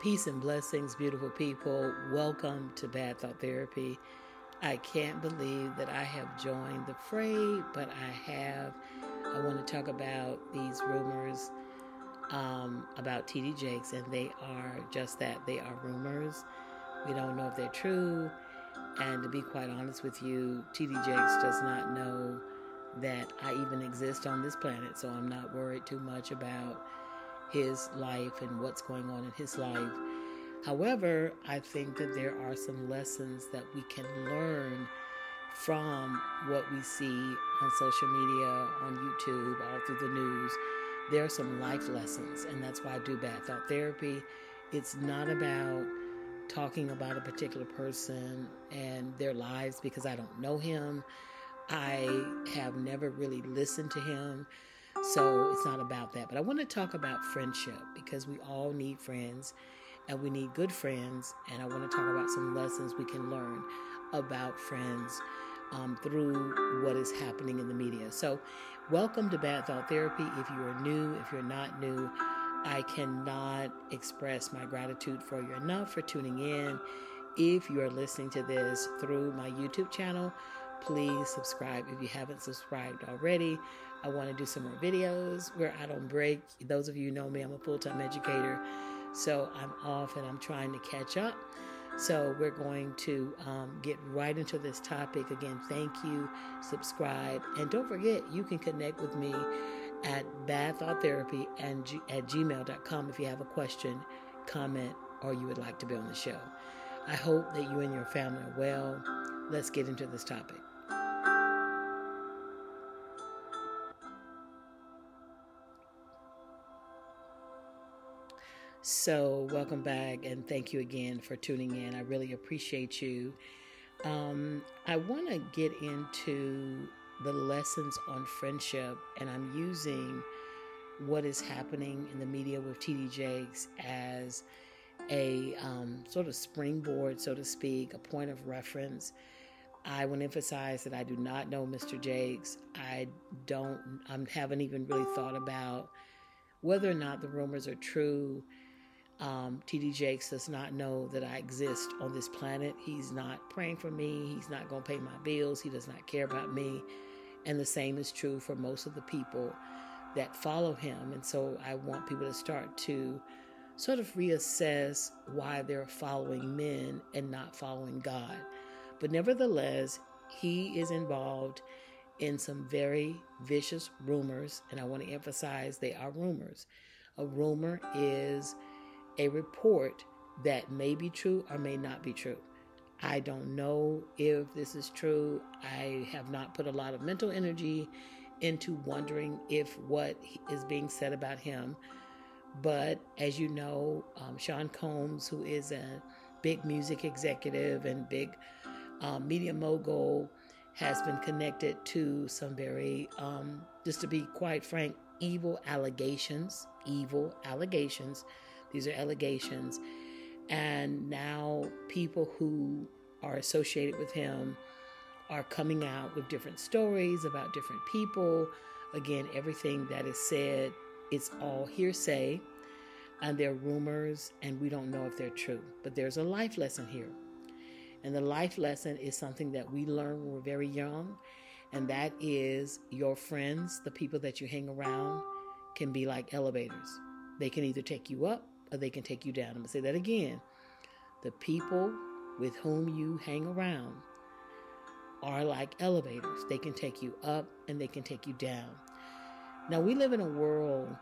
Peace and blessings, beautiful people. Welcome to Bad Thought Therapy. I can't believe that I have joined the fray, but I have. I want to talk about these rumors um, about TD Jakes, and they are just that they are rumors. We don't know if they're true. And to be quite honest with you, TD Jakes does not know that I even exist on this planet, so I'm not worried too much about his life and what's going on in his life. However, I think that there are some lessons that we can learn from what we see on social media, on YouTube, all through the news. There are some life lessons, and that's why I do bad thought therapy. It's not about talking about a particular person and their lives because I don't know him. I have never really listened to him. So it's not about that. But I want to talk about friendship because we all need friends and we need good friends. And I want to talk about some lessons we can learn about friends um, through what is happening in the media. So, welcome to Bad Thought Therapy. If you are new, if you're not new, I cannot express my gratitude for you enough for tuning in. If you are listening to this through my YouTube channel, please subscribe if you haven't subscribed already. I want to do some more videos where I don't break. Those of you know me, I'm a full time educator. So I'm off and I'm trying to catch up. So we're going to um, get right into this topic. Again, thank you, subscribe, and don't forget you can connect with me at badthoughttherapy and g- at gmail.com if you have a question, comment, or you would like to be on the show. I hope that you and your family are well. Let's get into this topic. So, welcome back and thank you again for tuning in. I really appreciate you. Um, I want to get into the lessons on friendship, and I'm using what is happening in the media with TD Jakes as a um, sort of springboard, so to speak, a point of reference. I want to emphasize that I do not know Mr. Jakes. I don't, I haven't even really thought about whether or not the rumors are true. Um, TD Jakes does not know that I exist on this planet. He's not praying for me. He's not going to pay my bills. He does not care about me. And the same is true for most of the people that follow him. And so I want people to start to sort of reassess why they're following men and not following God. But nevertheless, he is involved in some very vicious rumors. And I want to emphasize they are rumors. A rumor is a report that may be true or may not be true. I don't know if this is true. I have not put a lot of mental energy into wondering if what is being said about him. But as you know, um, Sean Combs, who is a big music executive and big um, media mogul, has been connected to some very, um, just to be quite frank, evil allegations. Evil allegations. These are allegations and now people who are associated with him are coming out with different stories about different people. Again, everything that is said, it's all hearsay and they're rumors, and we don't know if they're true. But there's a life lesson here. And the life lesson is something that we learn when we're very young, and that is your friends, the people that you hang around, can be like elevators. They can either take you up or they can take you down. I'm going to say that again. The people with whom you hang around are like elevators. They can take you up and they can take you down. Now, we live in a world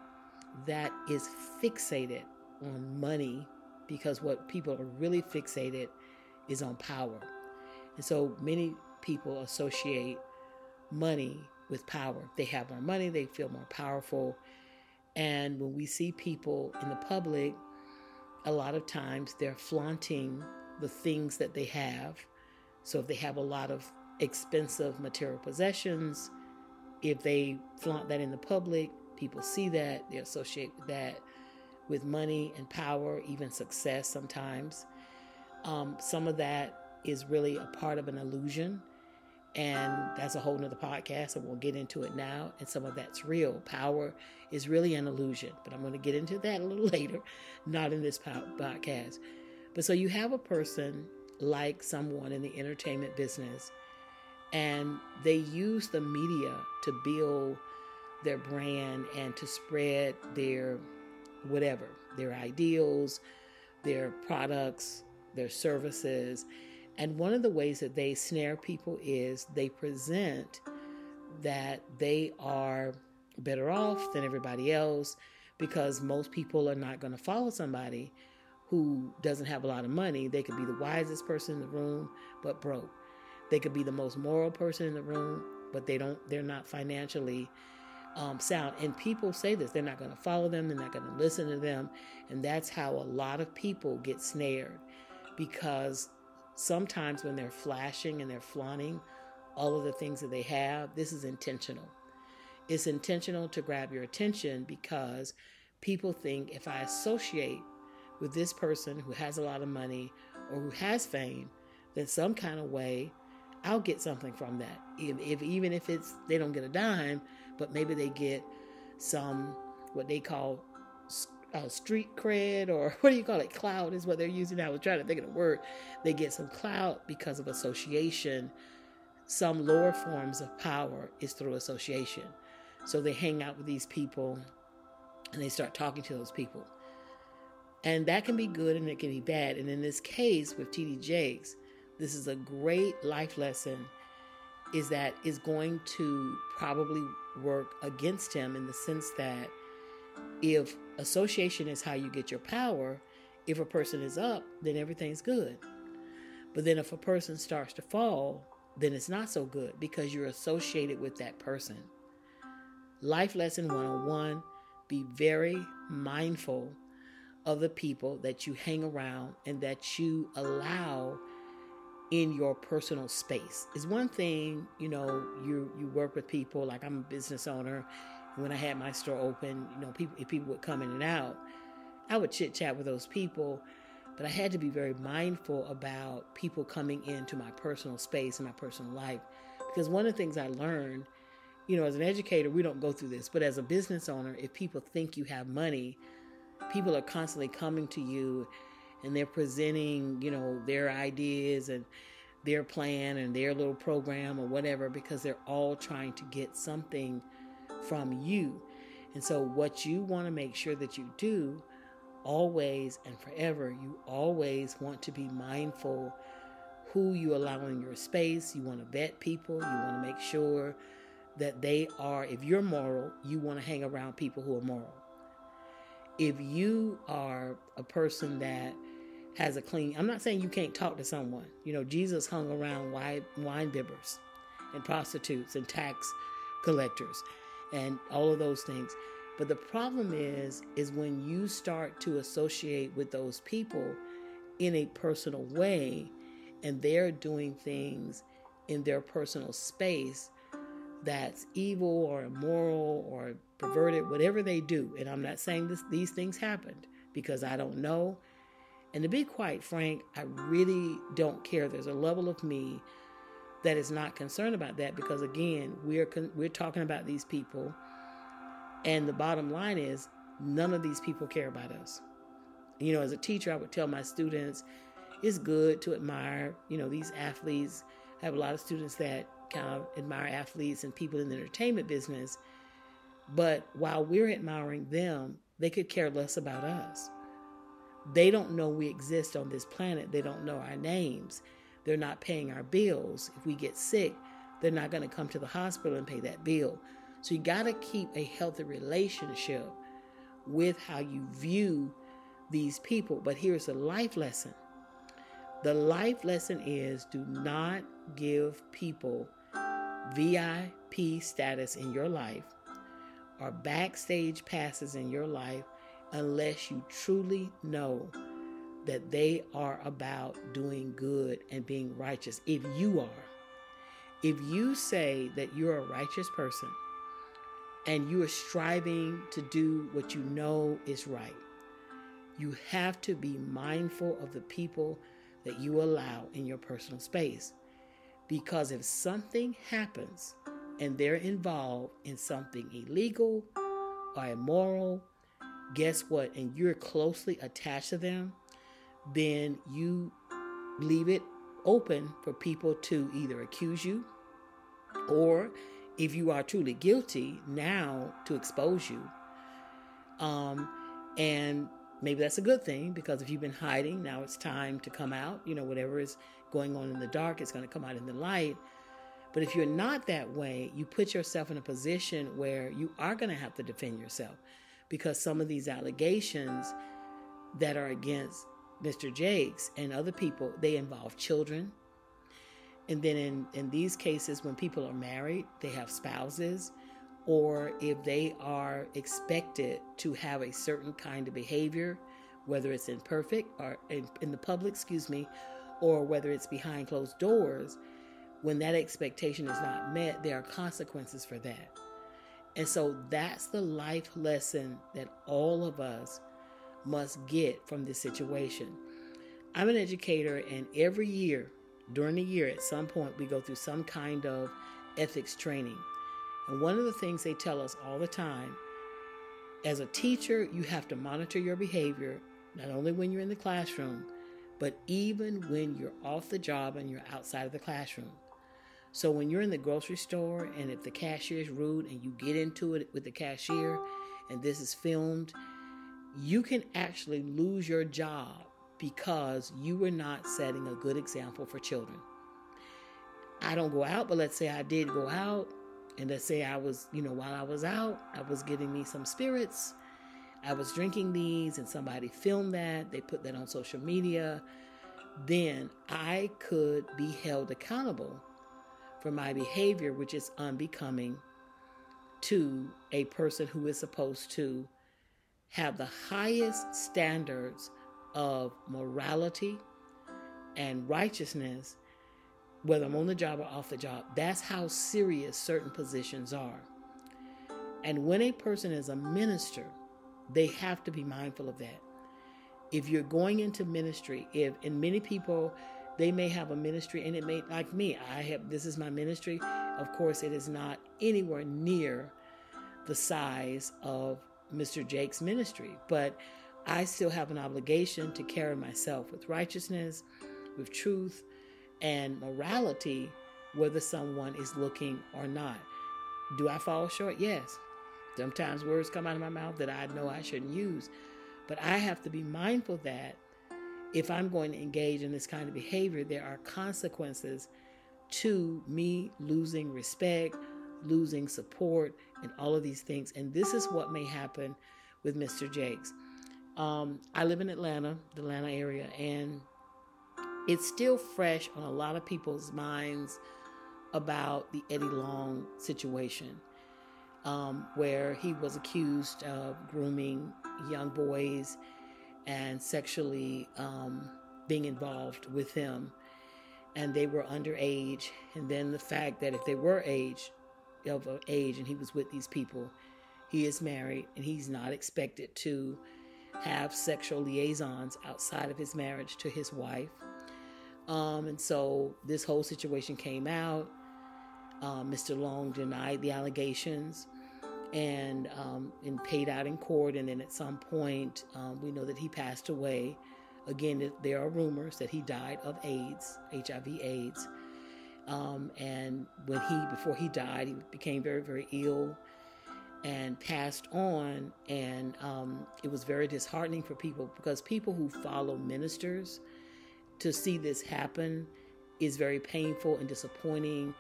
that is fixated on money because what people are really fixated is on power. And so many people associate money with power. They have more money, they feel more powerful. And when we see people in the public, a lot of times they're flaunting the things that they have. So if they have a lot of expensive material possessions, if they flaunt that in the public, people see that, they associate that with money and power, even success sometimes. Um, some of that is really a part of an illusion. And that's a whole nother podcast, and we'll get into it now. And some of that's real. Power is really an illusion, but I'm going to get into that a little later, not in this podcast. But so you have a person like someone in the entertainment business, and they use the media to build their brand and to spread their whatever, their ideals, their products, their services. And one of the ways that they snare people is they present that they are better off than everybody else because most people are not going to follow somebody who doesn't have a lot of money. They could be the wisest person in the room but broke. They could be the most moral person in the room, but they don't they're not financially um, sound. And people say this they're not going to follow them, they're not going to listen to them. And that's how a lot of people get snared because sometimes when they're flashing and they're flaunting all of the things that they have, this is intentional. It's intentional to grab your attention because people think if I associate with this person who has a lot of money or who has fame, then some kind of way I'll get something from that. If, if even if it's they don't get a dime, but maybe they get some what they call uh, street cred or what do you call it? Cloud is what they're using. I was trying to think of the word. They get some clout because of association. Some lower forms of power is through association. So they hang out with these people and they start talking to those people. And that can be good and it can be bad. And in this case with TD Jakes, this is a great life lesson is that is going to probably work against him in the sense that if association is how you get your power, if a person is up, then everything's good. But then if a person starts to fall, then it's not so good because you're associated with that person. Life lesson 101 be very mindful of the people that you hang around and that you allow in your personal space. It's one thing, you know, you you work with people like I'm a business owner. When I had my store open, you know, people if people would come in and out, I would chit chat with those people, but I had to be very mindful about people coming into my personal space and my personal life because one of the things I learned, you know, as an educator, we don't go through this, but as a business owner, if people think you have money, people are constantly coming to you and they're presenting, you know, their ideas and their plan and their little program or whatever because they're all trying to get something from you. And so, what you want to make sure that you do always and forever, you always want to be mindful who you allow in your space. You want to vet people, you want to make sure that they are, if you're moral, you want to hang around people who are moral. If you are a person that has a clean. I'm not saying you can't talk to someone. You know, Jesus hung around wine, wine bibbers and prostitutes and tax collectors and all of those things. But the problem is is when you start to associate with those people in a personal way and they're doing things in their personal space that's evil or immoral or perverted, whatever they do. And I'm not saying this, these things happened because I don't know and to be quite frank, I really don't care. There's a level of me that is not concerned about that because again, we're con- we're talking about these people and the bottom line is none of these people care about us. You know, as a teacher, I would tell my students it's good to admire, you know, these athletes. I have a lot of students that kind of admire athletes and people in the entertainment business. But while we're admiring them, they could care less about us. They don't know we exist on this planet. They don't know our names. They're not paying our bills. If we get sick, they're not going to come to the hospital and pay that bill. So you got to keep a healthy relationship with how you view these people. But here's a life lesson the life lesson is do not give people VIP status in your life or backstage passes in your life unless you truly know that they are about doing good and being righteous. If you are, if you say that you're a righteous person and you are striving to do what you know is right, you have to be mindful of the people that you allow in your personal space Because if something happens and they're involved in something illegal or immoral, guess what? And you're closely attached to them, then you leave it open for people to either accuse you or if you are truly guilty now to expose you. Um, and maybe that's a good thing because if you've been hiding now it's time to come out. You know whatever is going on in the dark is going to come out in the light. But if you're not that way you put yourself in a position where you are going to have to defend yourself because some of these allegations that are against Mr. Jakes and other people, they involve children. And then in, in these cases, when people are married, they have spouses, or if they are expected to have a certain kind of behavior, whether it's imperfect or in, in the public, excuse me, or whether it's behind closed doors, when that expectation is not met, there are consequences for that. And so that's the life lesson that all of us must get from this situation. I'm an educator, and every year, during the year, at some point, we go through some kind of ethics training. And one of the things they tell us all the time as a teacher, you have to monitor your behavior, not only when you're in the classroom, but even when you're off the job and you're outside of the classroom. So when you're in the grocery store and if the cashier is rude and you get into it with the cashier and this is filmed you can actually lose your job because you were not setting a good example for children. I don't go out, but let's say I did go out, and let's say I was, you know, while I was out, I was getting me some spirits. I was drinking these, and somebody filmed that. They put that on social media. Then I could be held accountable for my behavior, which is unbecoming to a person who is supposed to have the highest standards of morality and righteousness, whether I'm on the job or off the job. That's how serious certain positions are. And when a person is a minister, they have to be mindful of that. If you're going into ministry, if and many people they may have a ministry and it may like me, I have this is my ministry. Of course, it is not anywhere near the size of Mr. Jakes' ministry, but I still have an obligation to carry myself with righteousness, with truth, and morality, whether someone is looking or not. Do I fall short? Yes. Sometimes words come out of my mouth that I know I shouldn't use, but I have to be mindful that if I'm going to engage in this kind of behavior, there are consequences to me losing respect, losing support, and all of these things. And this is what may happen with Mr. Jakes. Um, I live in Atlanta, the Atlanta area, and it's still fresh on a lot of people's minds about the Eddie Long situation, um, where he was accused of grooming young boys and sexually um, being involved with them. And they were underage. And then the fact that if they were age, of age and he was with these people. He is married and he's not expected to have sexual liaisons outside of his marriage to his wife. Um, and so this whole situation came out. Um, Mr. Long denied the allegations and, um, and paid out in court. And then at some point, um, we know that he passed away. Again, there are rumors that he died of AIDS, HIV AIDS. Um, and when he, before he died, he became very, very ill and passed on. And um, it was very disheartening for people because people who follow ministers to see this happen is very painful and disappointing.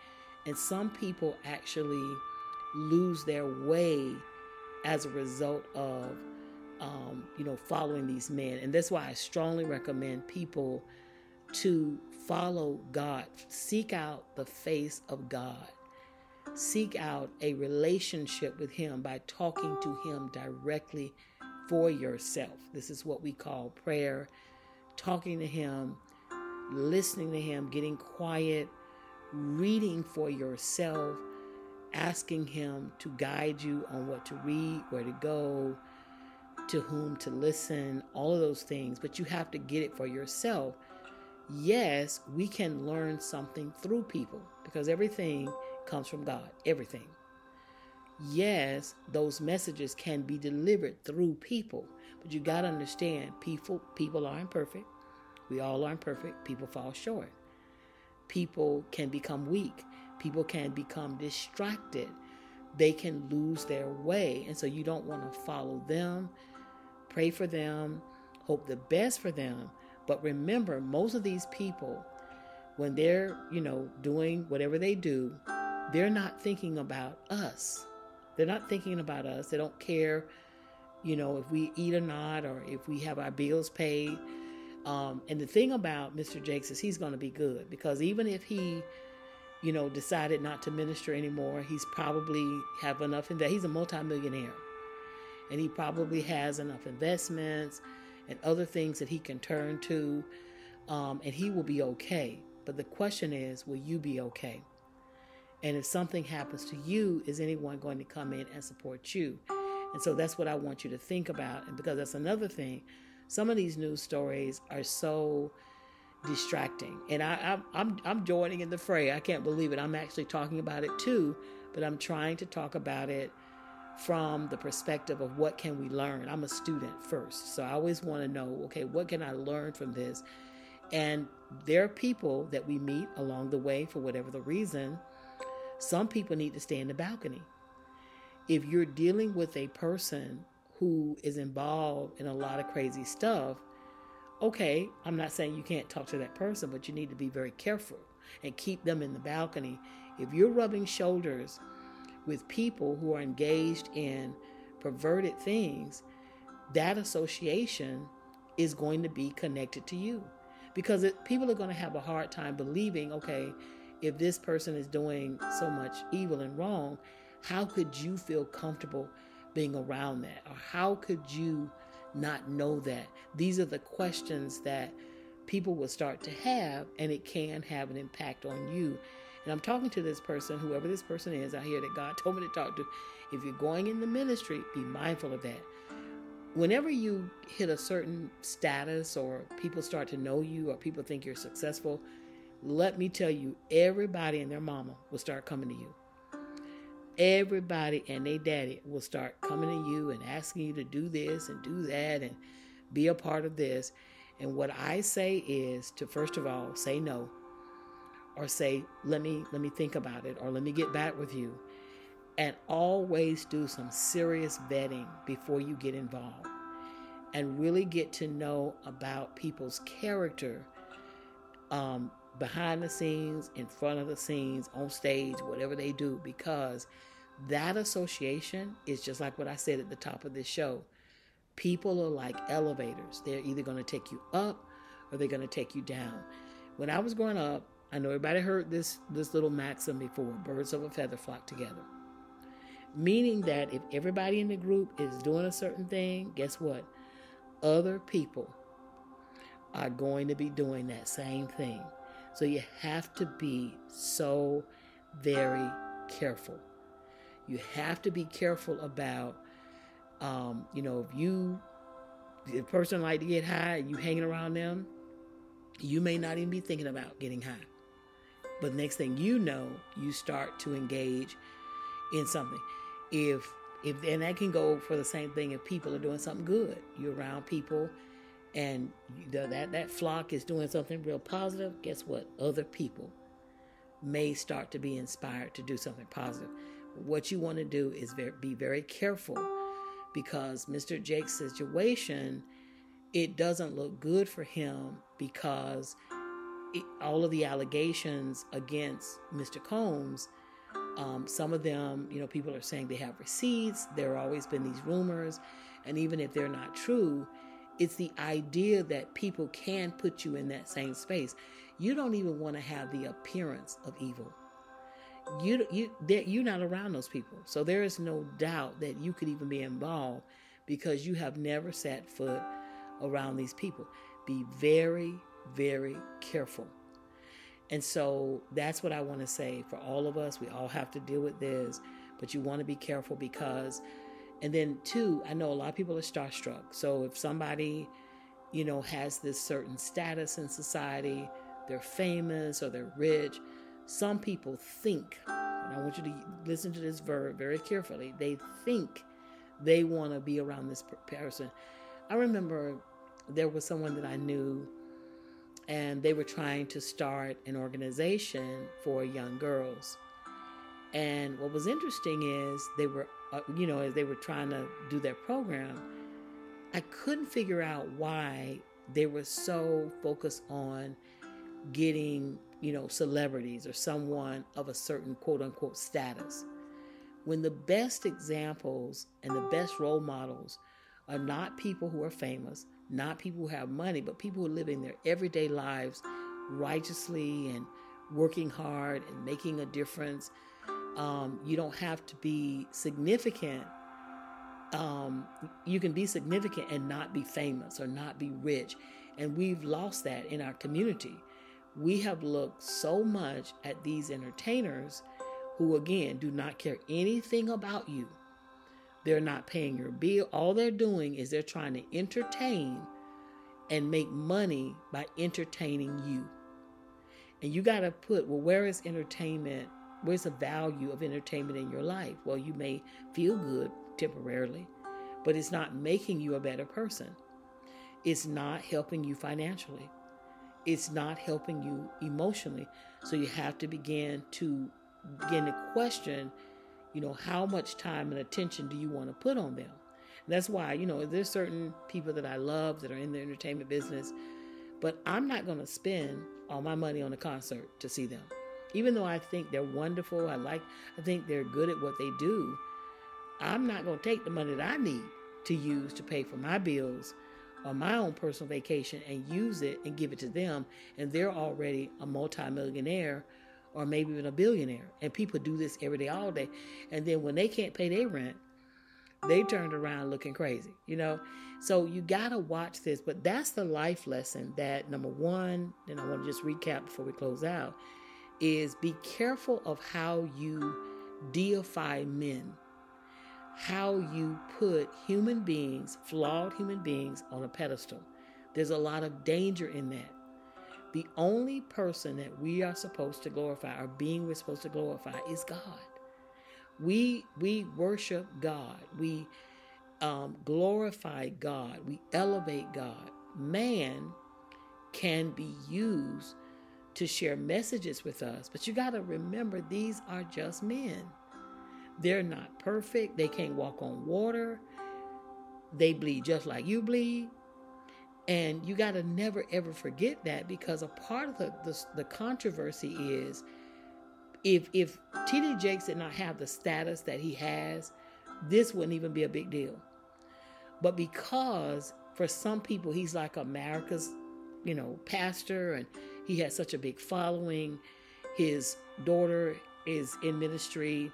And some people actually lose their way as a result of, um, you know, following these men. And that's why I strongly recommend people to follow God, seek out the face of God. Seek out a relationship with Him by talking to Him directly for yourself. This is what we call prayer. Talking to Him, listening to Him, getting quiet, reading for yourself, asking Him to guide you on what to read, where to go, to whom to listen, all of those things. But you have to get it for yourself yes, we can learn something through people because everything comes from God. Everything. Yes, those messages can be delivered through people, but you got to understand people people are imperfect. We all are imperfect. People fall short. People can become weak. People can become distracted. They can lose their way. And so you don't want to follow them. Pray for them. Hope the best for them. But remember, most of these people, when they're, you know, doing whatever they do, they're not thinking about us. They're not thinking about us. They don't care, you know, if we eat or not or if we have our bills paid. Um, and the thing about Mr. Jakes is he's going to be good because even if he, you know, decided not to minister anymore, he's probably have enough in that. He's a multimillionaire, and he probably has enough investments and other things that he can turn to, um, and he will be okay. But the question is, will you be okay? And if something happens to you, is anyone going to come in and support you? And so that's what I want you to think about. And because that's another thing, some of these news stories are so distracting. And I, am I'm, I'm joining in the fray. I can't believe it. I'm actually talking about it too, but I'm trying to talk about it from the perspective of what can we learn. I'm a student first, so I always want to know, okay, what can I learn from this? And there are people that we meet along the way for whatever the reason. Some people need to stay in the balcony. If you're dealing with a person who is involved in a lot of crazy stuff, okay, I'm not saying you can't talk to that person, but you need to be very careful and keep them in the balcony. If you're rubbing shoulders with people who are engaged in perverted things, that association is going to be connected to you. Because it, people are going to have a hard time believing okay if this person is doing so much evil and wrong how could you feel comfortable being around that? Or how could you not know that? These are the questions that people will start to have and it can have an impact on you and I'm talking to this person, whoever this person is I hear that God told me to talk to. If you're going in the ministry, be mindful of that. Whenever you hit a certain status or people start to know you or people think you're successful, let me tell you, everybody and their mama will start coming to you. Everybody and their daddy will start coming to you and asking you to do this and do that and be a part of this. And what I say is to first of all say no or say let me let me think about it or let me get back with you and always do some serious vetting before you get involved and really get to know about people's character um, behind the scenes in front of the scenes on stage whatever they do because that association is just like what i said at the top of this show. People are like elevators. They're either going to take you up or they're going to take you down. When i was growing up I know everybody heard this this little maxim before, birds of a feather flock together. Meaning that if everybody in the group is doing a certain thing, guess what? Other people are going to be doing that same thing. So you have to be so very careful. You have to be careful about, um, you know, if you, the person like to get high, you hanging around them, you may not even be thinking about getting high. But next thing you know, you start to engage in something. If if and that can go for the same thing if people are doing something good. You're around people and that that flock is doing something real positive, guess what? Other people may start to be inspired to do something positive. What you want to do is very, be very careful because Mr. Jakes' situation it doesn't look good for him because all of the allegations against Mr. Combs, um, some of them, you know, people are saying they have receipts. There have always been these rumors. And even if they're not true, it's the idea that people can put you in that same space. You don't even want to have the appearance of evil. You, you, you're not around those people. So there is no doubt that you could even be involved because you have never set foot around these people. Be very, very careful. And so that's what I want to say for all of us. We all have to deal with this, but you want to be careful because, and then two, I know a lot of people are starstruck. So if somebody, you know, has this certain status in society, they're famous or they're rich. Some people think, and I want you to listen to this verb very carefully, they think they want to be around this person. I remember there was someone that I knew, and they were trying to start an organization for young girls. And what was interesting is they were, uh, you know, as they were trying to do their program, I couldn't figure out why they were so focused on getting, you know, celebrities or someone of a certain quote unquote status. When the best examples and the best role models are not people who are famous, not people who have money, but people who are living their everyday lives righteously and working hard and making a difference. Um, you don't have to be significant. Um, you can be significant and not be famous or not be rich. And we've lost that in our community. We have looked so much at these entertainers who, again, do not care anything about you they're not paying your bill. All they're doing is they're trying to entertain and make money by entertaining you. And you got to put, well, where is entertainment? Where's the value of entertainment in your life? Well, you may feel good temporarily, but it's not making you a better person. It's not helping you financially. It's not helping you emotionally. So you have to begin to begin to question you know, how much time and attention do you want to put on them? That's why, you know, there's certain people that I love that are in the entertainment business, but I'm not going to spend all my money on a concert to see them. Even though I think they're wonderful, I like, I think they're good at what they do. I'm not going to take the money that I need to use to pay for my bills or my own personal vacation and use it and give it to them. And they're already a multimillionaire or maybe even a billionaire. And people do this every day, all day. And then when they can't pay their rent, they turned around looking crazy, you know? So you got to watch this. But that's the life lesson that number one, and I want to just recap before we close out, is be careful of how you deify men, how you put human beings, flawed human beings, on a pedestal. There's a lot of danger in that the only person that we are supposed to glorify, or being we're supposed to glorify, is God. We we worship God. We um, glorify God. We elevate God. Man can be used to share messages with us, but you got to remember these are just men. They're not perfect. They can't walk on water. They bleed just like you bleed. And you got to never ever forget that because a part of the, the, the controversy is if if TD Jakes did not have the status that he has, this wouldn't even be a big deal. But because for some people he's like America's, you know, pastor and he has such a big following, his daughter is in ministry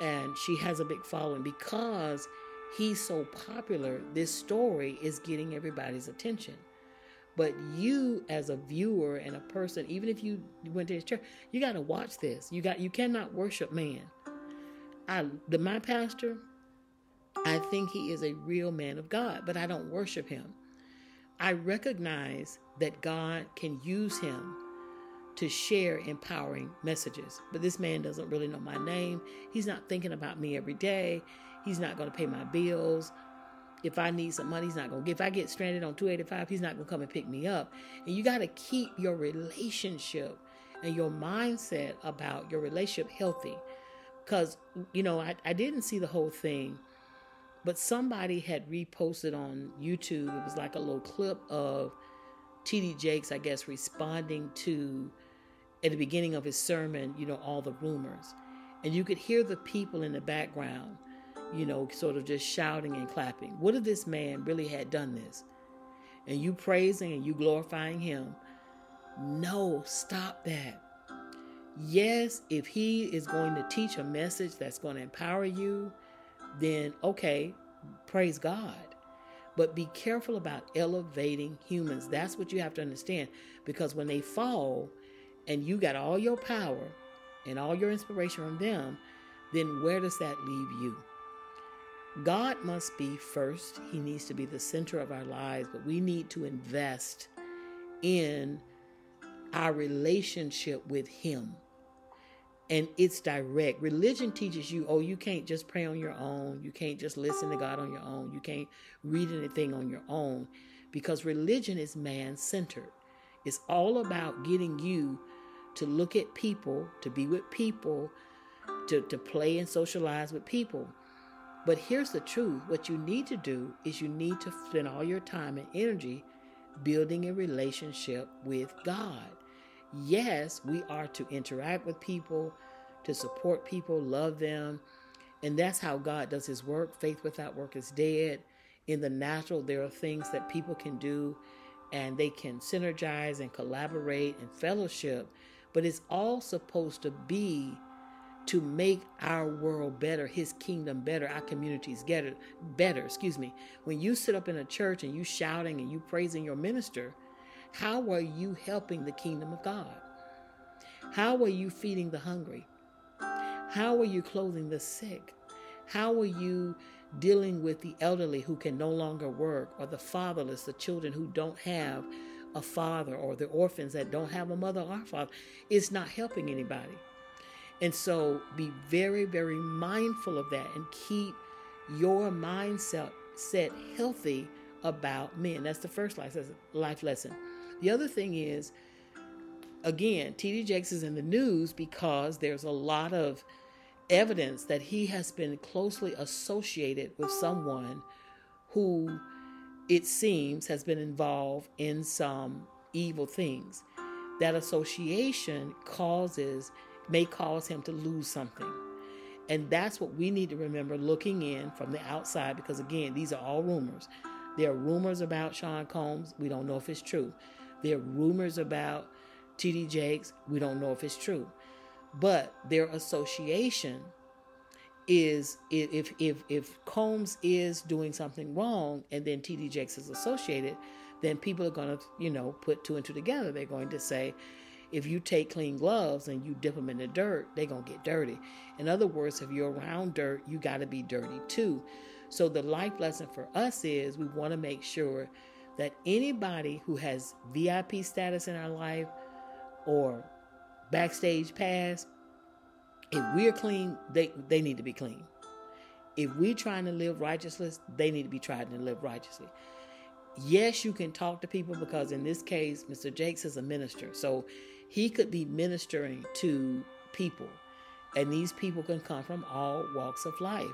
and she has a big following because he's so popular, this story is getting everybody's attention. But you, as a viewer and a person, even if you went to his church, you got to watch this. You got you cannot worship man. I, the my pastor, I think he is a real man of God, but I don't worship him. I recognize that God can use him to share empowering messages. But this man doesn't really know my name. He's not thinking about me every day. He's not going to pay my bills. If I need some money, he's not going to. Get if I get stranded on 285, he's not going to come and pick me up. And you got to keep your relationship and your mindset about your relationship healthy. Because, you know, I, I didn't see the whole thing, but somebody had reposted on YouTube. It was like a little clip of TD Jakes, I guess, responding to, at the beginning of his sermon, you know, all the rumors. And you could hear the people in the background you know, sort of just shouting and clapping. What if this man really had done this? And you praising and you glorifying him. No, stop that. Yes, if he is going to teach a message that's going to empower you, then okay, praise God. But be careful about elevating humans. That's what you have to understand. Because when they fall and you got all your power and all your inspiration from them, then where does that leave you? God must be first. He needs to be the center of our lives, but we need to invest in our relationship with Him. And it's direct. Religion teaches you, oh, you can't just pray on your own. You can't just listen to God on your own. You can't read anything on your own because religion is man centered. It's all about getting you to look at people, to be with people, to, to play and socialize with people. But here's the truth what you need to do is you need to spend all your time and energy building a relationship with God. Yes, we are to interact with people, to support people, love them. And that's how God does his work. Faith without work is dead. In the natural, there are things that people can do and they can synergize and collaborate and fellowship, but it's all supposed to be to make our world better, his kingdom better, our communities better, better, excuse me. When you sit up in a church and you shouting and you praising your minister, how are you helping the kingdom of God? How are you feeding the hungry? How are you clothing the sick? How are you dealing with the elderly who can no longer work, or the fatherless, the children who don't have a father, or the orphans that don't have a mother or father? It's not helping anybody. And so be very, very mindful of that and keep your mindset set healthy about men. That's the first life lesson. The other thing is, again, TD Jakes is in the news because there's a lot of evidence that he has been closely associated with someone who it seems has been involved in some evil things. That association causes may cause him to lose something. And that's what we need to remember looking in from the outside because again, these are all rumors. There are rumors about Sean Combs, we don't know if it's true. There are rumors about TD Jakes, we don't know if it's true but their association is if if if Combs is doing something wrong and then TD Jakes is associated, then people are going to you know put two and two together. They're going to say, if you take clean gloves and you dip them in the dirt, they're going to get dirty. In other words, if you're around dirt, you got to be dirty too. So the life lesson for us is we want to make sure that anybody who has VIP status in our life or backstage pass. If we're clean, they, they need to be clean. If we're trying to live righteously, they need to be trying to live righteously. Yes, you can talk to people because in this case, Mr. Jakes is a minister. So he could be ministering to people. And these people can come from all walks of life.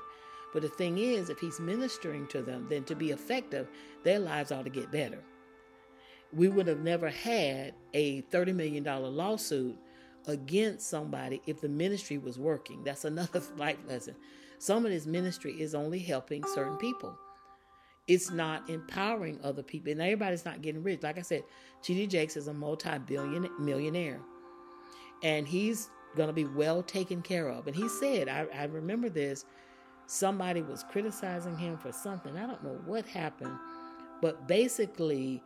But the thing is, if he's ministering to them, then to be effective, their lives ought to get better. We would have never had a $30 million lawsuit against somebody if the ministry was working. That's another life lesson. Some of this ministry is only helping certain people. It's not empowering other people. And everybody's not getting rich. Like I said, TD Jakes is a multi-billion millionaire. And he's going to be well taken care of. And he said, I, I remember this, somebody was criticizing him for something. I don't know what happened. But basically,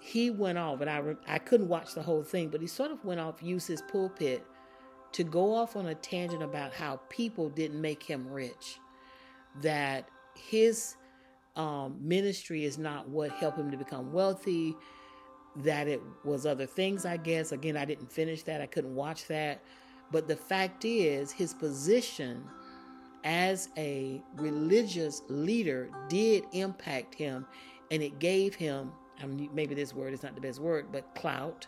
he went off, and I I couldn't watch the whole thing, but he sort of went off, used his pulpit to go off on a tangent about how people didn't make him rich, that his um, ministry is not what helped him to become wealthy, that it was other things, I guess. Again, I didn't finish that, I couldn't watch that. But the fact is, his position as a religious leader did impact him, and it gave him I mean, maybe this word is not the best word, but clout.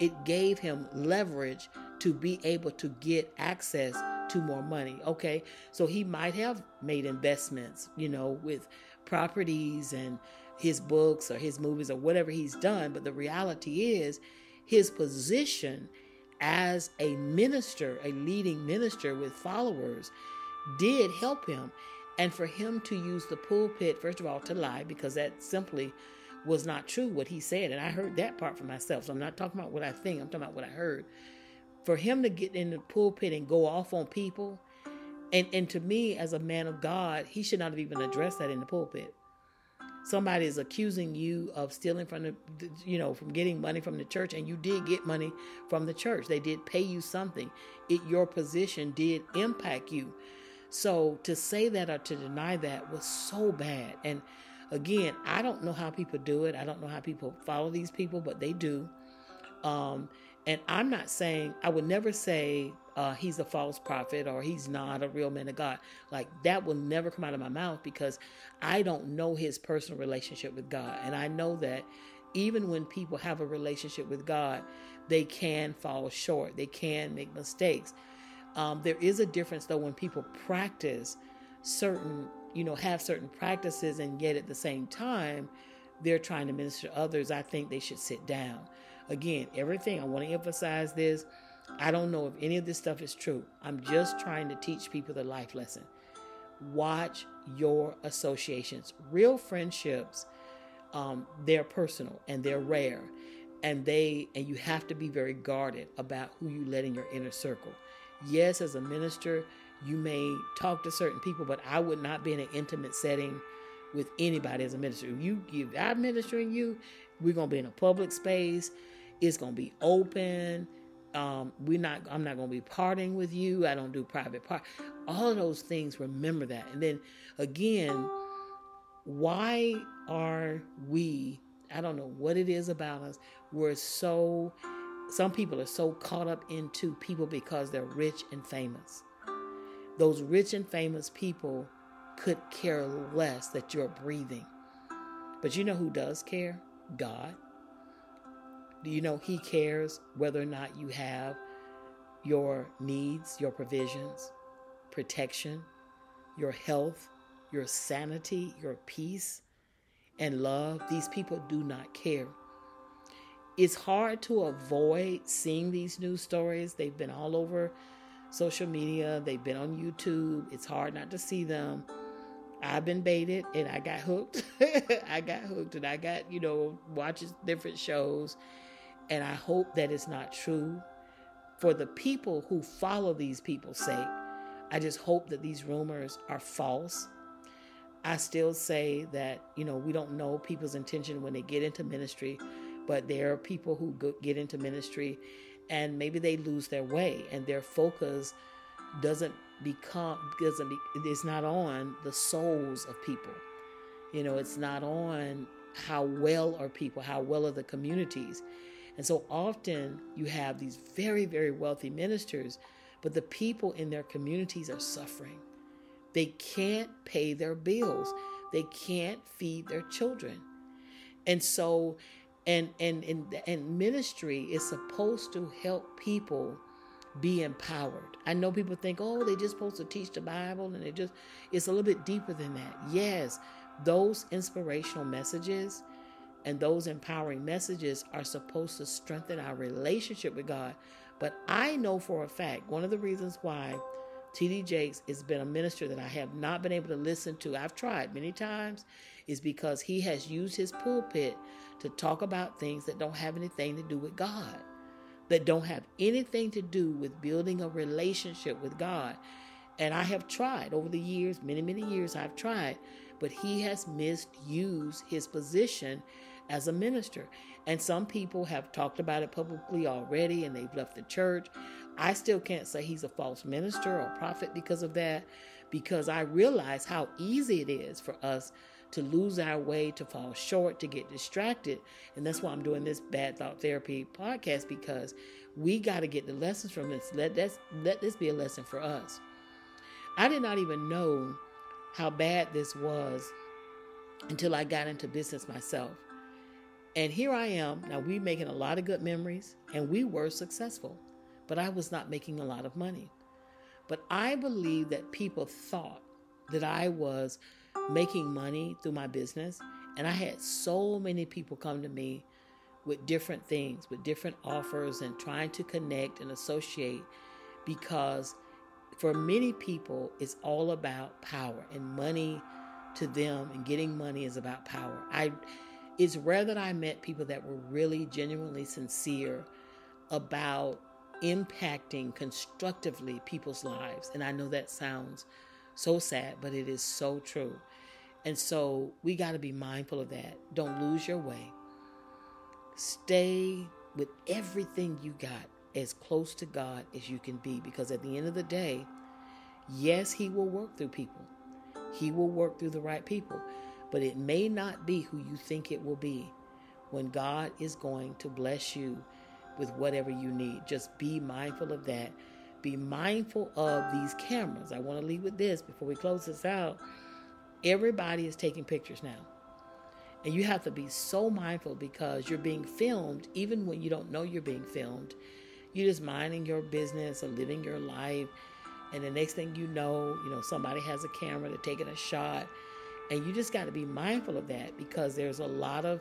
It gave him leverage to be able to get access to more money. Okay, so he might have made investments, you know, with properties and his books or his movies or whatever he's done. But the reality is, his position as a minister, a leading minister with followers, did help him. And for him to use the pulpit, first of all, to lie, because that simply was not true what he said. And I heard that part for myself. So I'm not talking about what I think, I'm talking about what I heard. For him to get in the pulpit and go off on people, and, and to me, as a man of God, he should not have even addressed that in the pulpit. Somebody is accusing you of stealing from the, you know, from getting money from the church, and you did get money from the church. They did pay you something. It your position did impact you. So to say that or to deny that was so bad. And Again, I don't know how people do it. I don't know how people follow these people, but they do. Um, And I'm not saying, I would never say uh, he's a false prophet or he's not a real man of God. Like that will never come out of my mouth because I don't know his personal relationship with God. And I know that even when people have a relationship with God, they can fall short, they can make mistakes. Um, there is a difference though when people practice certain, you know, have certain practices and yet at the same time, they're trying to minister to others. I think they should sit down. Again, everything, I want to emphasize this. I don't know if any of this stuff is true. I'm just trying to teach people the life lesson. Watch your associations. Real friendships, um, they're personal and they're rare. And they and you have to be very guarded about who you let in your inner circle. Yes, as a minister, you may talk to certain people, but I would not be in an intimate setting with anybody as a minister. If you if I'm ministering you, we're gonna be in a public space. It's gonna be open. Um, we're not. I'm not gonna be partying with you. I don't do private part. All of those things. Remember that. And then again, why are we? I don't know what it is about us. We're so. Some people are so caught up into people because they're rich and famous. Those rich and famous people could care less that you're breathing. But you know who does care? God. Do you know He cares whether or not you have your needs, your provisions, protection, your health, your sanity, your peace, and love? These people do not care. It's hard to avoid seeing these news stories. They've been all over social media, they've been on YouTube. It's hard not to see them. I've been baited and I got hooked. I got hooked and I got, you know, watches different shows. And I hope that it's not true. For the people who follow these people's sake, I just hope that these rumors are false. I still say that, you know, we don't know people's intention when they get into ministry, but there are people who get into ministry and maybe they lose their way and their focus doesn't become doesn't be it's not on the souls of people you know it's not on how well are people how well are the communities and so often you have these very very wealthy ministers but the people in their communities are suffering they can't pay their bills they can't feed their children and so and and and, and ministry is supposed to help people be empowered. I know people think, oh, they're just supposed to teach the Bible and it just it's a little bit deeper than that. Yes, those inspirational messages and those empowering messages are supposed to strengthen our relationship with God. But I know for a fact, one of the reasons why TD Jakes has been a minister that I have not been able to listen to, I've tried many times, is because he has used his pulpit to talk about things that don't have anything to do with God that don't have anything to do with building a relationship with God. And I have tried over the years, many, many years, I've tried, but he has misused his position as a minister. And some people have talked about it publicly already and they've left the church. I still can't say he's a false minister or prophet because of that, because I realize how easy it is for us to lose our way, to fall short, to get distracted. And that's why I'm doing this bad thought therapy podcast because we got to get the lessons from this. Let this let this be a lesson for us. I did not even know how bad this was until I got into business myself. And here I am. Now we making a lot of good memories and we were successful, but I was not making a lot of money. But I believe that people thought that I was making money through my business. And I had so many people come to me with different things, with different offers, and trying to connect and associate because for many people, it's all about power and money to them and getting money is about power. I it's rare that I met people that were really genuinely sincere about impacting constructively people's lives. And I know that sounds so sad, but it is so true. And so we got to be mindful of that. Don't lose your way. Stay with everything you got as close to God as you can be because at the end of the day, yes, He will work through people. He will work through the right people, but it may not be who you think it will be when God is going to bless you with whatever you need. Just be mindful of that. Be mindful of these cameras. I want to leave with this before we close this out. Everybody is taking pictures now. And you have to be so mindful because you're being filmed, even when you don't know you're being filmed. You're just minding your business or living your life. And the next thing you know, you know, somebody has a camera, they're taking a shot. And you just got to be mindful of that because there's a lot of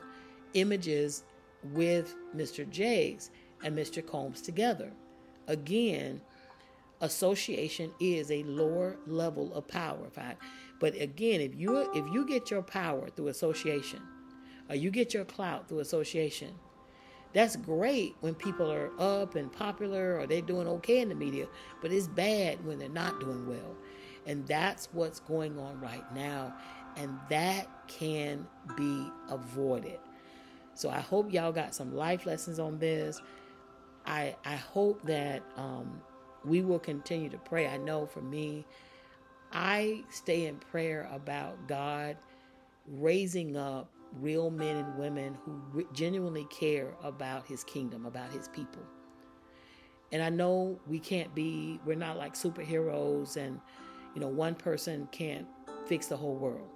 images with Mr. Jakes and Mr. Combs together. Again, association is a lower level of power. But again, if you if you get your power through association, or you get your clout through association, that's great when people are up and popular or they're doing okay in the media, but it's bad when they're not doing well. And that's what's going on right now. And that can be avoided. So I hope y'all got some life lessons on this. I I hope that um, we will continue to pray. I know for me, I stay in prayer about God raising up real men and women who genuinely care about His kingdom, about His people. And I know we can't be, we're not like superheroes, and you know, one person can't fix the whole world.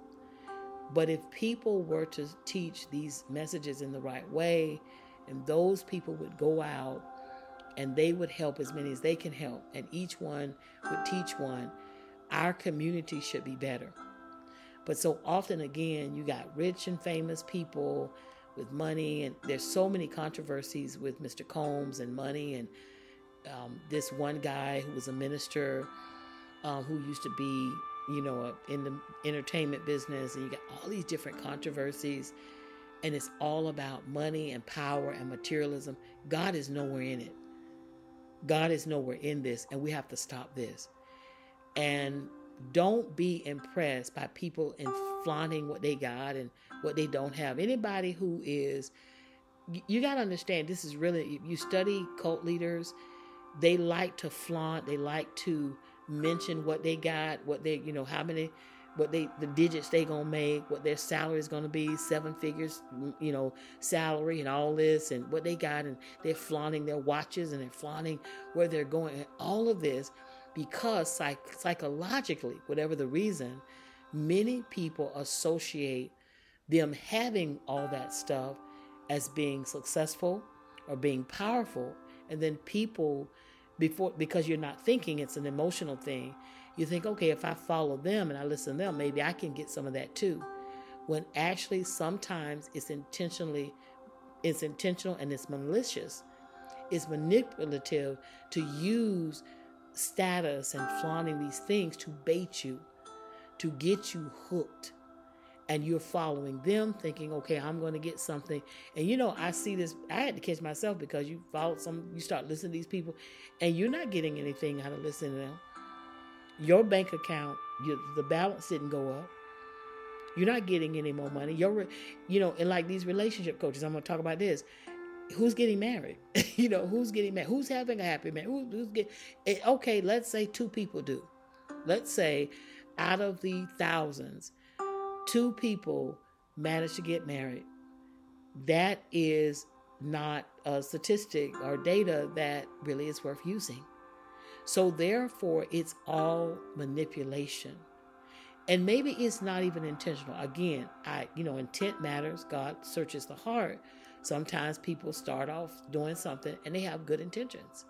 But if people were to teach these messages in the right way, and those people would go out and they would help as many as they can help, and each one would teach one, our community should be better. But so often, again, you got rich and famous people with money, and there's so many controversies with Mr. Combs and money, and um, this one guy who was a minister um, who used to be you know, uh, in the entertainment business, and you got all these different controversies, and it's all about money and power and materialism. God is nowhere in it. God is nowhere in this, and we have to stop this. And don't be impressed by people in flaunting what they got and what they don't have. Anybody who is, you got to understand, this is really, you study cult leaders, they like to flaunt, they like to mention what they got, what they, you know, how many, what they, the digits they gonna make, what their salary is gonna be, seven figures, mm, you know, salary and all this, and what they got, and they're flaunting their watches and they're flaunting where they're going, and all of this because psych- psychologically, whatever the reason, many people associate them having all that stuff as being successful or being powerful, and then people before because you're not thinking it's an emotional thing. You think okay if i follow them and i listen to them maybe i can get some of that too. When actually sometimes it's intentionally it's intentional and it's malicious. It's manipulative to use status and flaunting these things to bait you to get you hooked and you're following them thinking okay i'm going to get something. And you know i see this i had to catch myself because you follow some you start listening to these people and you're not getting anything out of listening to them. Your bank account the balance didn't go up. You're not getting any more money. You're you know and like these relationship coaches i'm going to talk about this. Who's getting married? You know who's getting married? Who's having a happy marriage? Who, who's getting eh, okay let's say two people do. Let's say out of the thousands two people manage to get married, that is not a statistic or data that really is worth using. So, therefore, it's all manipulation. And maybe it's not even intentional. Again, I, you know, intent matters. God searches the heart. Sometimes people start off doing something and they have good intentions.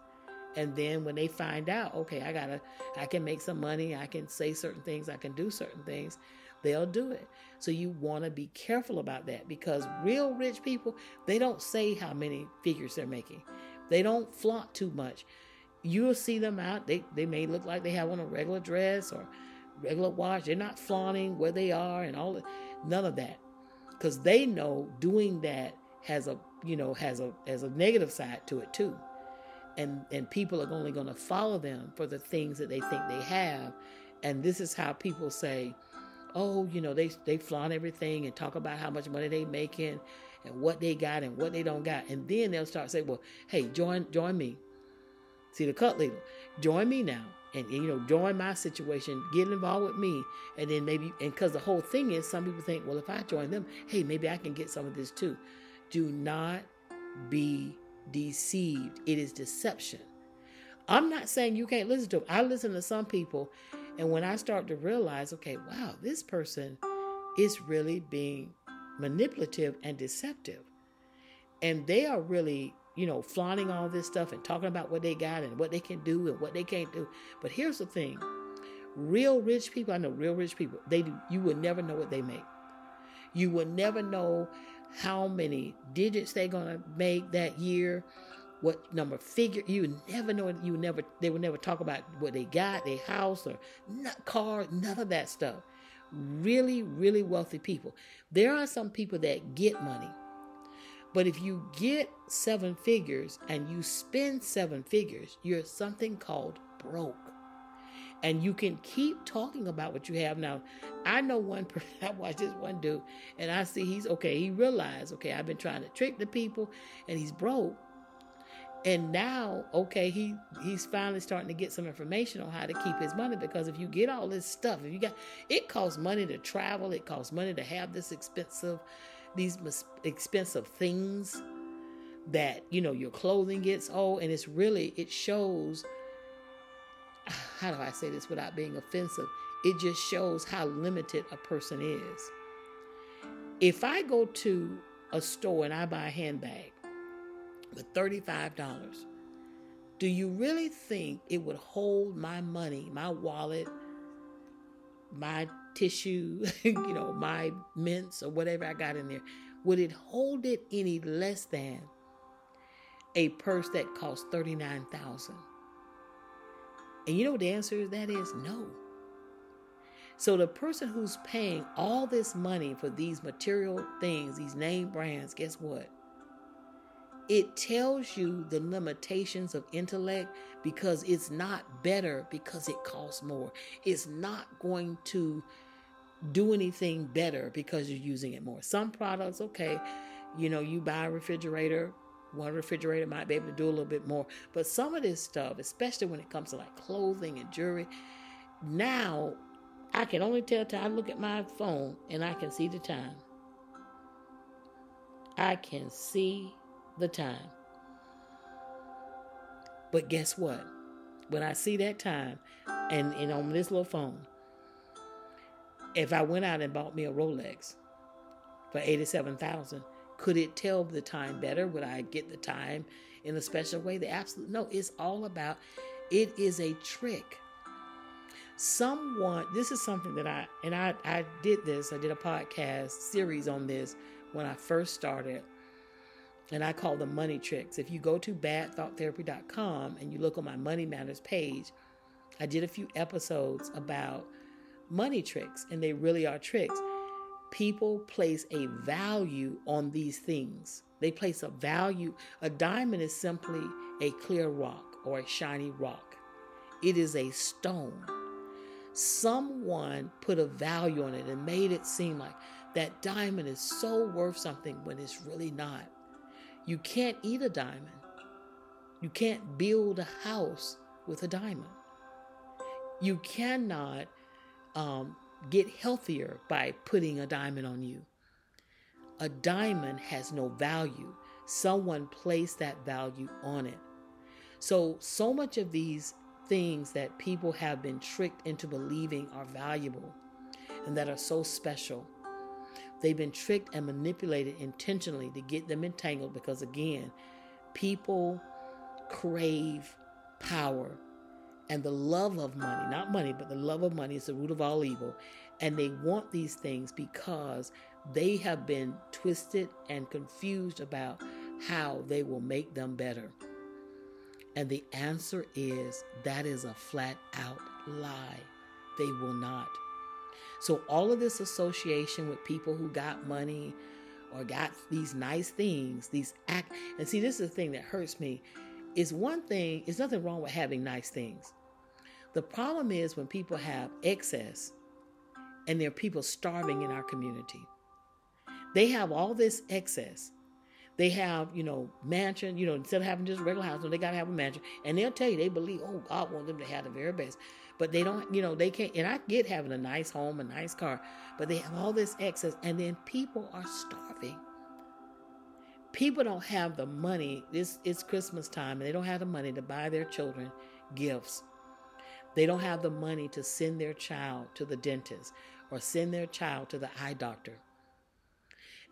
And then when they find out, okay, I gotta, I can make some money, I can say certain things, I can do certain things, they'll do it. So you want to be careful about that because real rich people, they don't say how many figures they're making. They don't flaunt too much. You'll see them out. They they may look like they have on a regular dress or regular watch. They're not flaunting where they are and all. None of that. Because they know doing that has a you know has a has a negative side to it too. And and people are only going to follow them for the things that they think they have. And this is how people say, oh, you know, they they flaunt everything and talk about how much money they making and what they got and what they don't got. And then they'll start saying, well, hey, join join me. See the cut leader, join me now. And, you know, join my situation, get involved with me, and then maybe, and because the whole thing is, some people think, well, if I join them, hey, maybe I can get some of this too. Do not be deceived. It is deception. I'm not saying you can't listen to them. I listen to some people, and when I start to realize, okay, wow, this person is really being manipulative and deceptive. And they are really, you know, flaunting all this stuff and talking about what they got and what they can do and what they can't do. But here's the thing real rich people, I know real rich people, they do, you will never know what they make. You will never know how many digits they're going to make that year what number figure you never know you never they would never talk about what they got their house or not car none of that stuff. Really really wealthy people. There are some people that get money but if you get seven figures and you spend seven figures you're something called broke. And you can keep talking about what you have. Now i know one person i watch this one dude and i see he's okay he realized okay i've been trying to trick the people and he's broke and now okay he he's finally starting to get some information on how to keep his money because if you get all this stuff if you got it costs money to travel it costs money to have this expensive these expensive things that you know your clothing gets old. And it's really it shows how do i say this without being offensive? It just shows how limited a person is. If i go to a store and i buy a handbag with $35. Do you really think it would hold my money, my wallet, my tissue, you know, my mints or whatever I got in there? Would it hold it any less than a purse that costs 39,000? And you know what the answer to that is? No. So the person who's paying all this money for these material things, these name brands, guess what? It tells you the limitations of intellect because it's not better because it costs more. It's not going to do anything better because you're using it more. Some products, okay, you know, you buy a refrigerator, one refrigerator might be able to do a little bit more. But some of this stuff, especially when it comes to like clothing and jewelry, now I can only tell time. I look at my phone and I can see the time. I can see the time. But guess what? When I see that time and, and on this little phone, if I went out and bought me a Rolex for 87,000, could it tell the time better? Would I get the time in a special way? The absolute no, it's all about it is a trick. Someone, this is something that I and I I did this. I did a podcast series on this when I first started and I call them money tricks. If you go to badthoughttherapy.com and you look on my Money Matters page, I did a few episodes about money tricks, and they really are tricks. People place a value on these things. They place a value. A diamond is simply a clear rock or a shiny rock, it is a stone. Someone put a value on it and made it seem like that diamond is so worth something when it's really not. You can't eat a diamond. You can't build a house with a diamond. You cannot um, get healthier by putting a diamond on you. A diamond has no value. Someone placed that value on it. So, so much of these things that people have been tricked into believing are valuable and that are so special They've been tricked and manipulated intentionally to get them entangled because, again, people crave power and the love of money, not money, but the love of money is the root of all evil. And they want these things because they have been twisted and confused about how they will make them better. And the answer is that is a flat out lie. They will not. So all of this association with people who got money or got these nice things, these act and see this is the thing that hurts me is one thing, there's nothing wrong with having nice things. The problem is when people have excess and there are people starving in our community. They have all this excess. They have, you know, mansion, you know, instead of having just a regular house, they gotta have a mansion. And they'll tell you they believe, oh, God wants them to have the very best but they don't, you know, they can't. And I get having a nice home, a nice car, but they have all this excess, and then people are starving. People don't have the money. It's, it's Christmas time and they don't have the money to buy their children gifts. They don't have the money to send their child to the dentist or send their child to the eye doctor.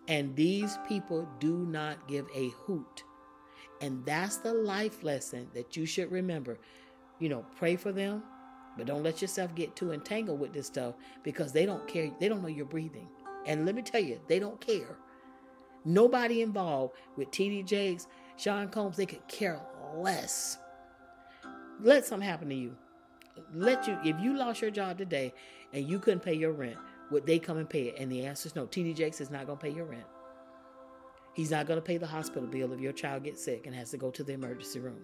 And these people do not give a hoot. And that's the life lesson that you should remember. You know, pray for them, but don't let yourself get too entangled with this stuff because they don't care. They don't know you're breathing. And let me tell you, they don't care. Nobody involved with TD Jakes, Sean Combs, they could care less. Let something happen to you. Let you, if you lost your job today and you couldn't pay your rent, would they come and pay it? And the answer is no. TD Jakes is not going to pay your rent. He's not going to pay the hospital bill if your child gets sick and has to go to the emergency room.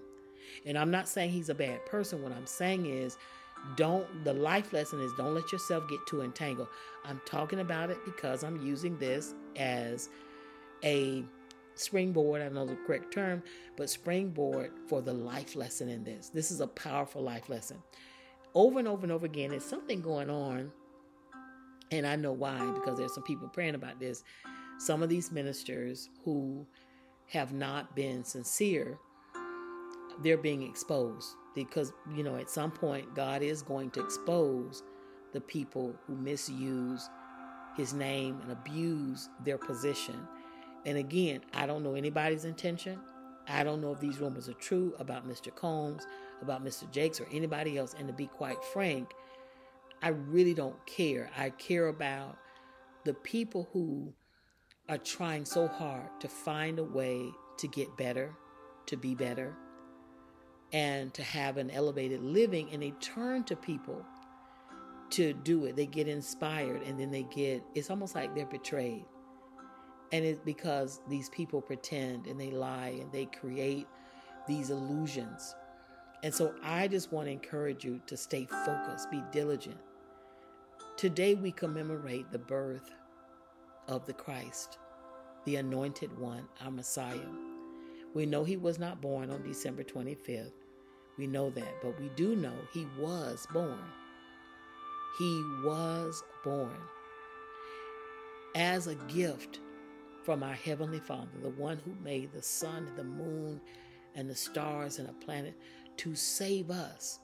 And I'm not saying he's a bad person. What I'm saying is, don't, the life lesson is don't let yourself get too entangled. I'm talking about it because I'm using this as a springboard. I know the correct term, but springboard for the life lesson in this. This is a powerful life lesson. Over and over and over again, there's something going on. And I know why, because there's some people praying about this some of these ministers who have not been sincere, they're being exposed because, you know, at some point, God is going to expose the people who misuse his name and abuse their position. And again, I don't know anybody's intention. I don't know if these rumors are true about Mr. Combs, about Mr. Jakes, or anybody else. And to be quite frank, I really don't care. I care about the people who are trying so hard to find a way to get better, to be better, and to have an elevated living. And they turn to people to do it. They get inspired and then they get, it's almost like they're betrayed. And it's because these people pretend and they lie and they create these illusions. And so I just want to encourage you to stay focused, be diligent. Today we commemorate the birth of the Christ, the anointed one, our Messiah. We know he was not born on December 25th. We know that, but we do know he was born. He was born as a gift from our Heavenly Father, the one who made the sun and the moon and the stars and the planet to save us,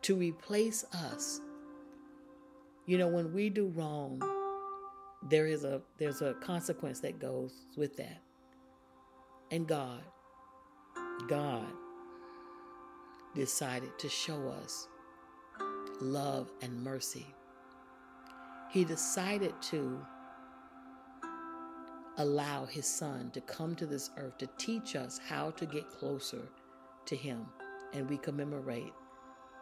to replace us. You know, when we do wrong, there is a there's a consequence that goes with that. And God, God decided to show us love and mercy. He decided to allow his son to come to this earth to teach us how to get closer to him. And we commemorate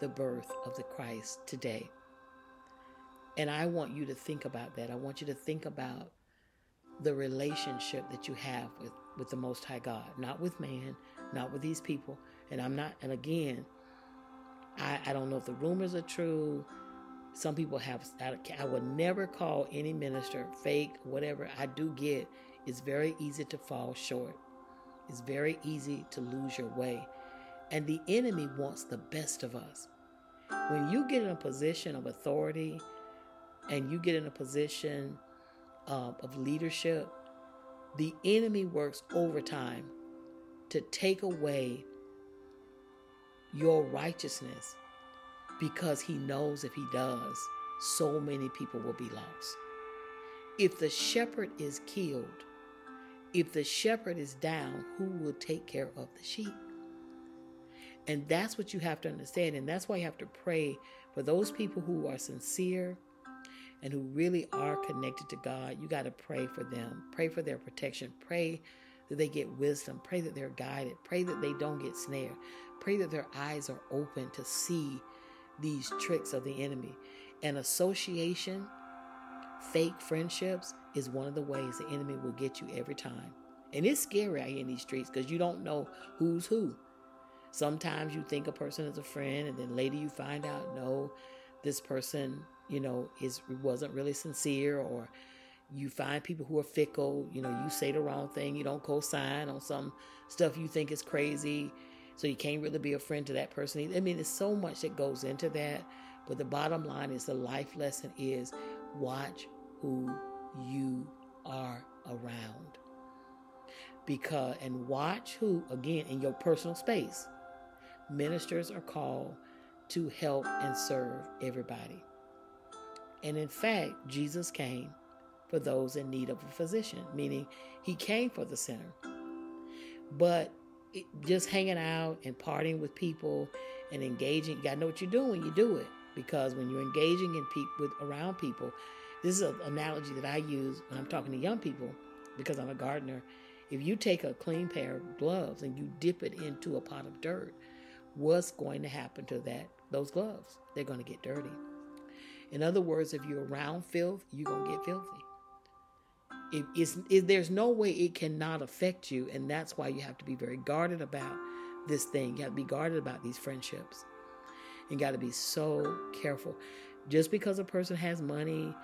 the birth of the Christ today. And I want you to think about that. I want you to think about the relationship that you have with, with the Most High God, not with man, not with these people. And I'm not, and again, I, I don't know if the rumors are true. Some people have, I, I would never call any minister fake, whatever. I do get it's very easy to fall short. It's very easy to lose your way. And the enemy wants the best of us. When you get in a position of authority, and you get in a position um, of leadership, the enemy works overtime to take away your righteousness because he knows if he does, so many people will be lost. If the shepherd is killed, if the shepherd is down, who will take care of the sheep? And that's what you have to understand. And that's why you have to pray for those people who are sincere and who really are connected to God, you got to pray for them. Pray for their protection. Pray that they get wisdom. Pray that they're guided. Pray that they don't get snared. Pray that their eyes are open to see these tricks of the enemy. And association, fake friendships, is one of the ways the enemy will get you every time. And it's scary out here in these streets because you don't know who's who. Sometimes you think a person is a friend, and then later you find out, no, this person you know, is wasn't really sincere or you find people who are fickle, you know, you say the wrong thing, you don't co-sign on some stuff you think is crazy, so you can't really be a friend to that person. I mean, there's so much that goes into that, but the bottom line is the life lesson is watch who you are around. because and watch who again in your personal space ministers are called to help and serve everybody and in fact jesus came for those in need of a physician meaning he came for the sinner but it, just hanging out and partying with people and engaging you got to know what you're doing you do it because when you're engaging in pe- with around people this is an analogy that i use when i'm talking to young people because i'm a gardener if you take a clean pair of gloves and you dip it into a pot of dirt, what's going to happen to that those gloves? They're going to get dirty. In other words, if you're around filth, you're going to get filthy. It, it's, it, there's no way it cannot affect you, and that's why you have to be very guarded about this thing. You have to be guarded about these friendships. You got to be so careful. Just because a person has money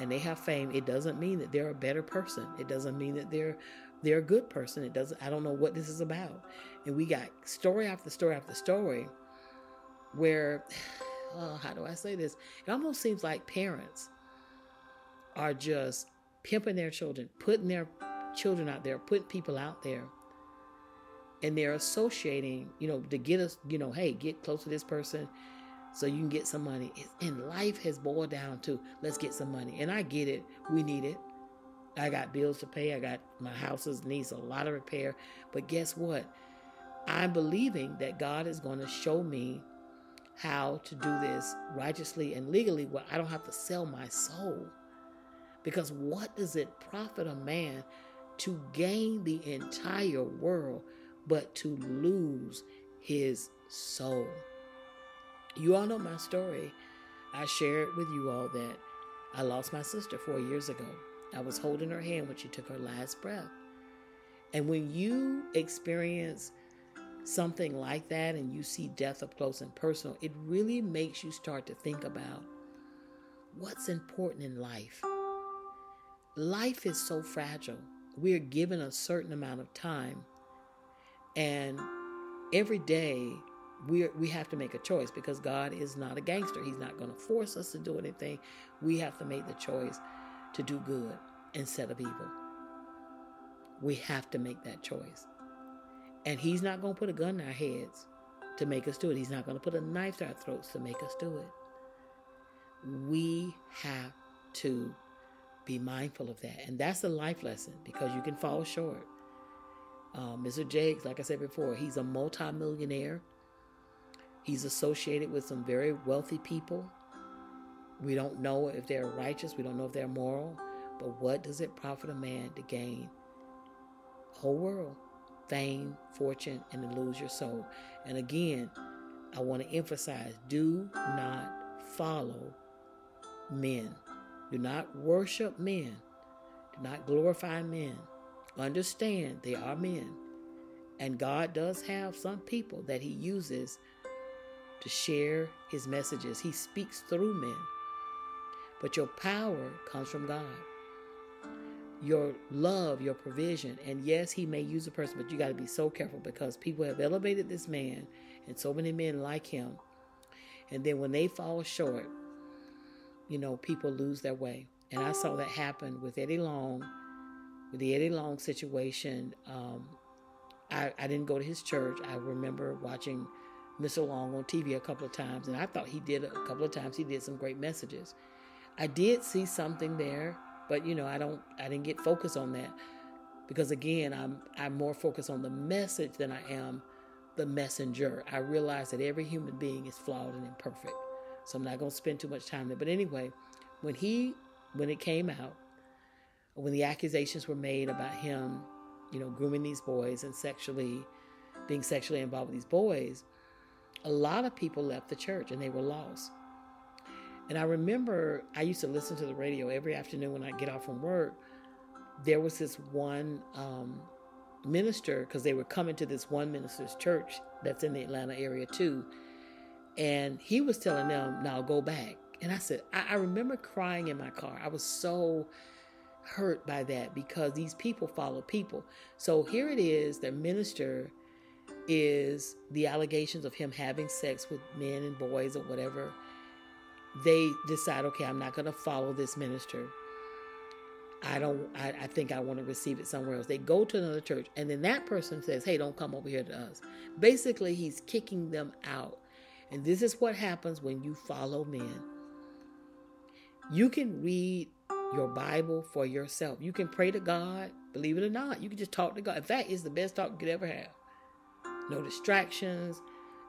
and they have fame, it doesn't mean that they're a better person. It doesn't mean that they're they're a good person. It doesn't. I don't know what this is about. And we got story after story after story, where, oh, how do I say this? It almost seems like parents are just pimping their children, putting their children out there, putting people out there, and they're associating, you know, to get us, you know, hey, get close to this person so you can get some money. And life has boiled down to let's get some money. And I get it. We need it. I got bills to pay. I got my houses needs a lot of repair. But guess what? I'm believing that God is going to show me how to do this righteously and legally where I don't have to sell my soul. Because what does it profit a man to gain the entire world but to lose his soul? You all know my story. I shared with you all that I lost my sister four years ago. I was holding her hand when she took her last breath. And when you experience something like that and you see death up close and personal, it really makes you start to think about what's important in life. Life is so fragile. We are given a certain amount of time, and every day we we have to make a choice because God is not a gangster. He's not going to force us to do anything. We have to make the choice to do good instead of evil. We have to make that choice. And He's not going to put a gun in our heads to make us do it. He's not going to put a knife to our throats to make us do it. We have to be mindful of that. And that's a life lesson because you can fall short. Um, Mr. Jakes, like I said before, he's a multimillionaire. He's associated with some very wealthy people. We don't know if they're righteous, we don't know if they're moral, but what does it profit a man to gain whole world, fame, fortune, and to lose your soul? And again, I want to emphasize do not follow men. Do not worship men. Do not glorify men. Understand they are men. And God does have some people that He uses to share His messages. He speaks through men. But your power comes from God. Your love, your provision. And yes, He may use a person, but you got to be so careful because people have elevated this man and so many men like him. And then when they fall short, you know, people lose their way. And I saw that happen with Eddie Long, with the Eddie Long situation. Um, I, I didn't go to his church. I remember watching Mr. Long on TV a couple of times, and I thought he did a couple of times. He did some great messages. I did see something there, but you know, I don't. I didn't get focused on that because again, I'm I'm more focused on the message than I am the messenger. I realize that every human being is flawed and imperfect, so I'm not going to spend too much time there. But anyway, when he when it came out, when the accusations were made about him, you know, grooming these boys and sexually being sexually involved with these boys, a lot of people left the church and they were lost. And I remember I used to listen to the radio every afternoon when I get off from work. There was this one um, minister because they were coming to this one minister's church that's in the Atlanta area too, and he was telling them, "Now go back." And I said, I, I remember crying in my car. I was so hurt by that because these people follow people. So here it is, their minister is the allegations of him having sex with men and boys or whatever. They decide, okay, I'm not going to follow this minister. I don't, I, I think I want to receive it somewhere else. They go to another church, and then that person says, Hey, don't come over here to us. Basically, he's kicking them out. And this is what happens when you follow men. You can read your Bible for yourself. You can pray to God, believe it or not. You can just talk to God. In fact, it's the best talk you could ever have. No distractions,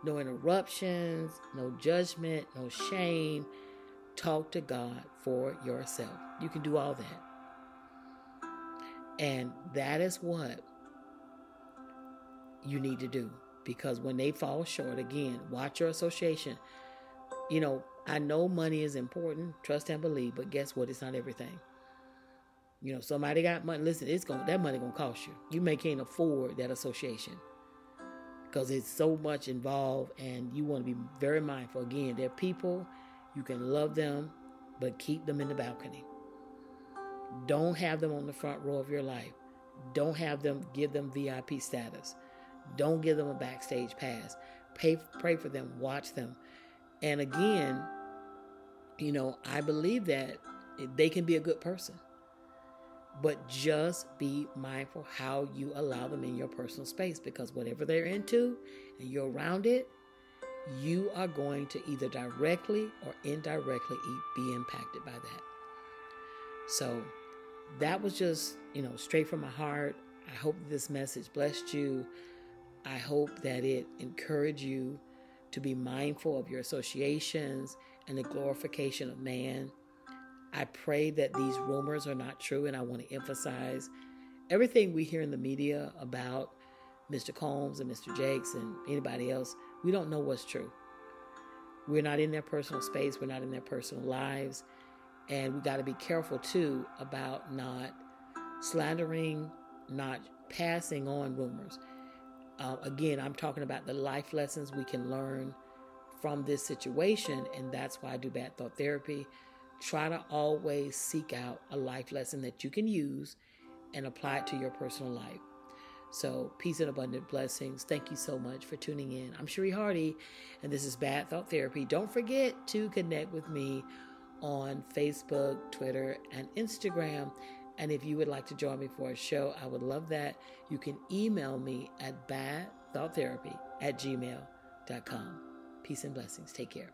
no interruptions, no judgment, no shame. Talk to God for yourself. You can do all that. And that is what you need to do. Because when they fall short, again, watch your association. You know, I know money is important, trust and believe, but guess what? It's not everything. You know, somebody got money. Listen, it's going that money gonna cost you. You may can't afford that association because it's so much involved, and you want to be very mindful. Again, they're people. You can love them, but keep them in the balcony. Don't have them on the front row of your life. Don't have them give them VIP status. Don't give them a backstage pass. Pay, pray for them, watch them. And again, you know, I believe that they can be a good person. But just be mindful how you allow them in your personal space because whatever they're into and you're around it, you are going to either directly or indirectly be impacted by that. So that was just, you know, straight from my heart. I hope this message blessed you. I hope that it encouraged you to be mindful of your associations and the glorification of man. I pray that these rumors are not true, and I want to emphasize everything we hear in the media about Mr. Combs and Mr. Jakes and anybody else. We don't know what's true. We're not in their personal space, we're not in their personal lives, and we got to be careful too about not slandering, not passing on rumors. Uh, again, I'm talking about the life lessons we can learn from this situation, and that's why I do bad thought therapy. Try to always seek out a life lesson that you can use and apply it to your personal life. So, peace and abundant blessings. Thank you so much for tuning in. I'm Cherie Hardy, and this is Bad Thought Therapy. Don't forget to connect with me on Facebook, Twitter, and Instagram and if you would like to join me for a show, I would love that. You can email me at badthoughttherapy at gmail.com. Peace and blessings. Take care.